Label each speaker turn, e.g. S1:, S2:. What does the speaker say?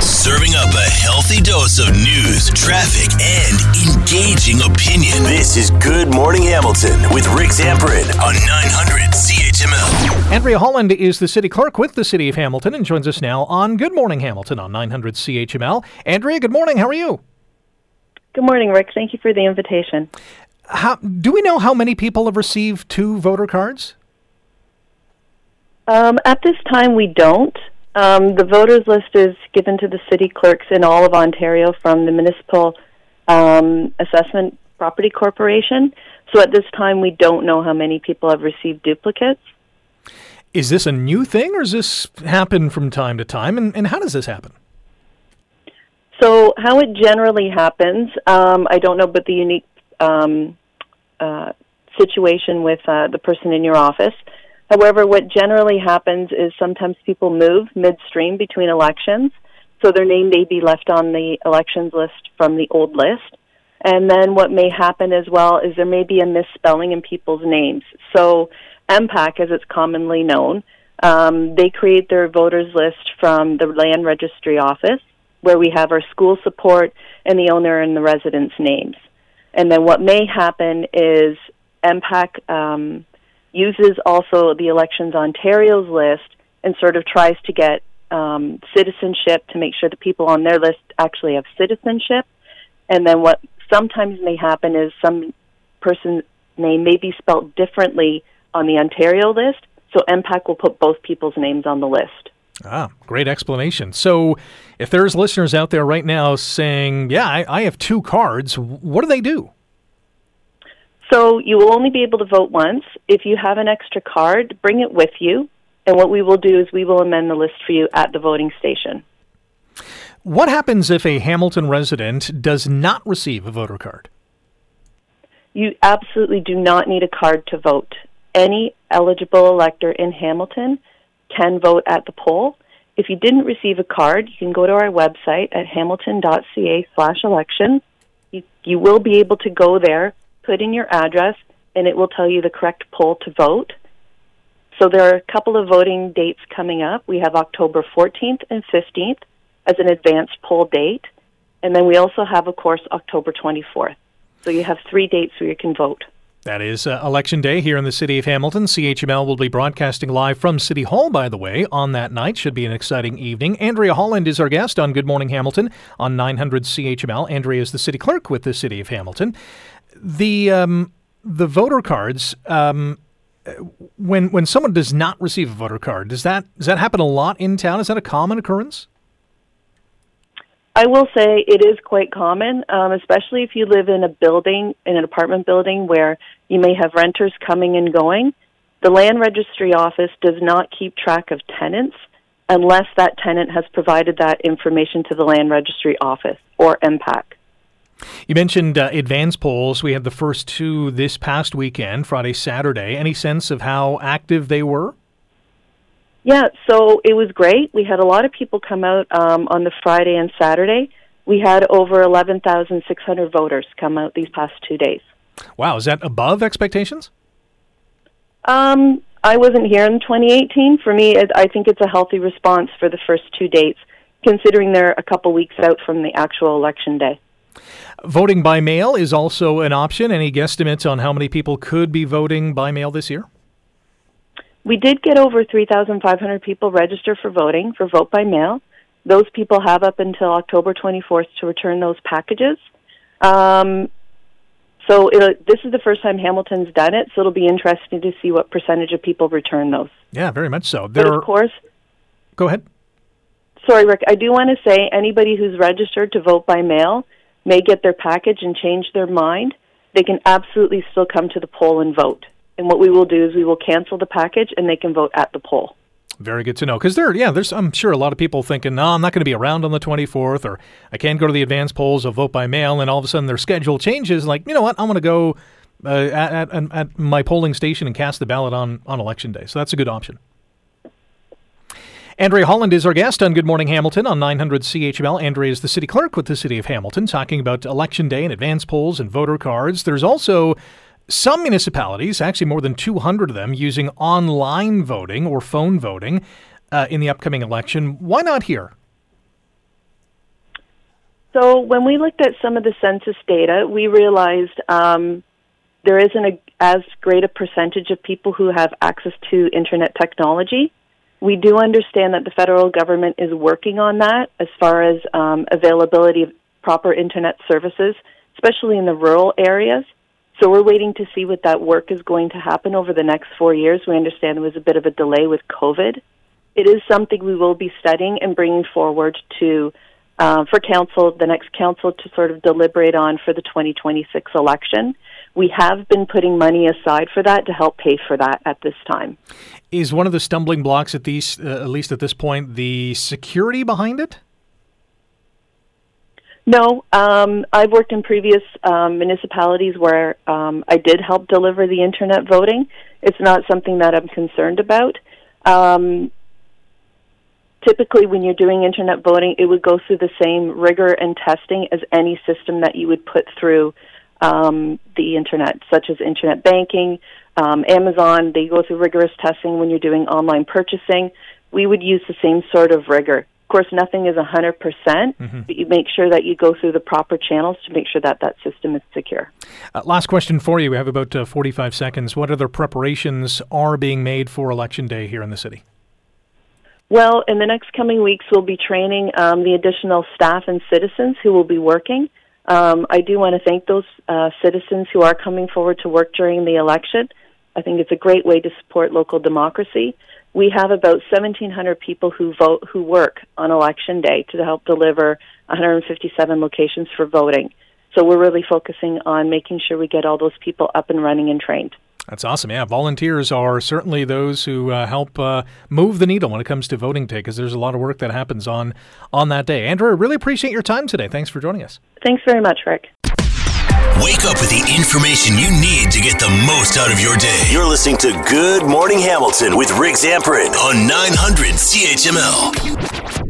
S1: Serving up a healthy dose of news, traffic, and engaging opinion. This is Good Morning Hamilton with Rick Zamperin on 900 CHML.
S2: Andrea Holland is the city clerk with the city of Hamilton and joins us now on Good Morning Hamilton on 900 CHML. Andrea, good morning. How are you?
S3: Good morning, Rick. Thank you for the invitation.
S2: How, do we know how many people have received two voter cards?
S3: Um, at this time, we don't. Um, the voters list is given to the city clerks in all of Ontario from the Municipal um, Assessment Property Corporation. So at this time, we don't know how many people have received duplicates.
S2: Is this a new thing, or does this happen from time to time? And, and how does this happen?
S3: So, how it generally happens, um, I don't know, but the unique um, uh, situation with uh, the person in your office. However, what generally happens is sometimes people move midstream between elections, so their name may be left on the elections list from the old list. And then what may happen as well is there may be a misspelling in people's names. So MPAC, as it's commonly known, um, they create their voters list from the land registry office, where we have our school support and the owner and the resident's names. And then what may happen is MPAC um, uses also the Elections Ontario's list and sort of tries to get um, citizenship to make sure the people on their list actually have citizenship. And then what sometimes may happen is some person's name may be spelled differently on the Ontario list, so MPAC will put both people's names on the list.
S2: Ah, great explanation. So, if there's listeners out there right now saying, Yeah, I, I have two cards, what do they do?
S3: So, you will only be able to vote once. If you have an extra card, bring it with you. And what we will do is we will amend the list for you at the voting station.
S2: What happens if a Hamilton resident does not receive a voter card?
S3: You absolutely do not need a card to vote. Any eligible elector in Hamilton can vote at the poll. If you didn't receive a card, you can go to our website at hamilton.ca slash elections. You, you will be able to go there, put in your address, and it will tell you the correct poll to vote. So there are a couple of voting dates coming up. We have October 14th and 15th as an advanced poll date. And then we also have, of course, October 24th. So you have three dates where you can vote.
S2: That is uh, Election Day here in the city of Hamilton. CHML will be broadcasting live from City Hall, by the way, on that night. Should be an exciting evening. Andrea Holland is our guest on Good Morning Hamilton on 900 CHML. Andrea is the city clerk with the city of Hamilton. The um, the voter cards. Um, when when someone does not receive a voter card, does that does that happen a lot in town? Is that a common occurrence?
S3: I will say it is quite common, um, especially if you live in a building, in an apartment building where you may have renters coming and going. The land registry office does not keep track of tenants unless that tenant has provided that information to the land registry office or MPAC.
S2: You mentioned uh, advance polls. We had the first two this past weekend, Friday, Saturday. Any sense of how active they were?
S3: Yeah, so it was great. We had a lot of people come out um, on the Friday and Saturday. We had over 11,600 voters come out these past two days.
S2: Wow, is that above expectations?
S3: Um, I wasn't here in 2018. For me, it, I think it's a healthy response for the first two dates, considering they're a couple weeks out from the actual election day.
S2: Voting by mail is also an option. Any guesstimates on how many people could be voting by mail this year?
S3: We did get over 3,500 people register for voting for vote by mail. Those people have up until October 24th to return those packages. Um, so this is the first time Hamilton's done it, so it'll be interesting to see what percentage of people return those.
S2: Yeah, very much so.
S3: There but of course,
S2: go ahead.
S3: Sorry, Rick. I do want to say anybody who's registered to vote by mail may get their package and change their mind. They can absolutely still come to the poll and vote. And what we will do is we will cancel the package and they can vote at the poll.
S2: Very good to know. Because there, yeah, there's I'm sure a lot of people thinking, no, I'm not going to be around on the 24th, or I can't go to the advance polls or vote by mail, and all of a sudden their schedule changes. Like, you know what, I'm going to go uh, at, at, at my polling station and cast the ballot on on election day. So that's a good option. Andrea Holland is our guest on Good Morning Hamilton on 900 CHML. Andrea is the city clerk with the city of Hamilton, talking about election day and advance polls and voter cards. There's also some municipalities, actually more than 200 of them, using online voting or phone voting uh, in the upcoming election. Why not here?
S3: So when we looked at some of the census data, we realized um, there isn't a, as great a percentage of people who have access to internet technology. We do understand that the federal government is working on that as far as um, availability of proper internet services, especially in the rural areas. So we're waiting to see what that work is going to happen over the next four years. We understand there was a bit of a delay with COVID. It is something we will be studying and bringing forward to uh, for council, the next council to sort of deliberate on for the 2026 election. We have been putting money aside for that to help pay for that at this time.
S2: Is one of the stumbling blocks at these, uh, at least at this point, the security behind it?
S3: No, um, I've worked in previous um, municipalities where um, I did help deliver the internet voting. It's not something that I'm concerned about. Um, typically when you're doing internet voting, it would go through the same rigor and testing as any system that you would put through um, the internet, such as internet banking, um, Amazon. They go through rigorous testing when you're doing online purchasing. We would use the same sort of rigor. Of course, nothing is 100%, percent mm-hmm. but you make sure that you go through the proper channels to make sure that that system is secure.
S2: Uh, last question for you. We have about uh, 45 seconds. What other preparations are being made for Election Day here in the city?
S3: Well, in the next coming weeks, we'll be training um, the additional staff and citizens who will be working. Um, I do want to thank those uh, citizens who are coming forward to work during the election. I think it's a great way to support local democracy. We have about 1,700 people who vote who work on election day to help deliver 157 locations for voting. So we're really focusing on making sure we get all those people up and running and trained.
S2: That's awesome. Yeah, volunteers are certainly those who uh, help uh, move the needle when it comes to voting day because there's a lot of work that happens on on that day. Andrew, I really appreciate your time today. Thanks for joining us.
S3: Thanks very much, Rick.
S1: Wake up with the information you need to get the most out of your day. You're listening to Good Morning Hamilton with Rick Zamperin on 900 CHML.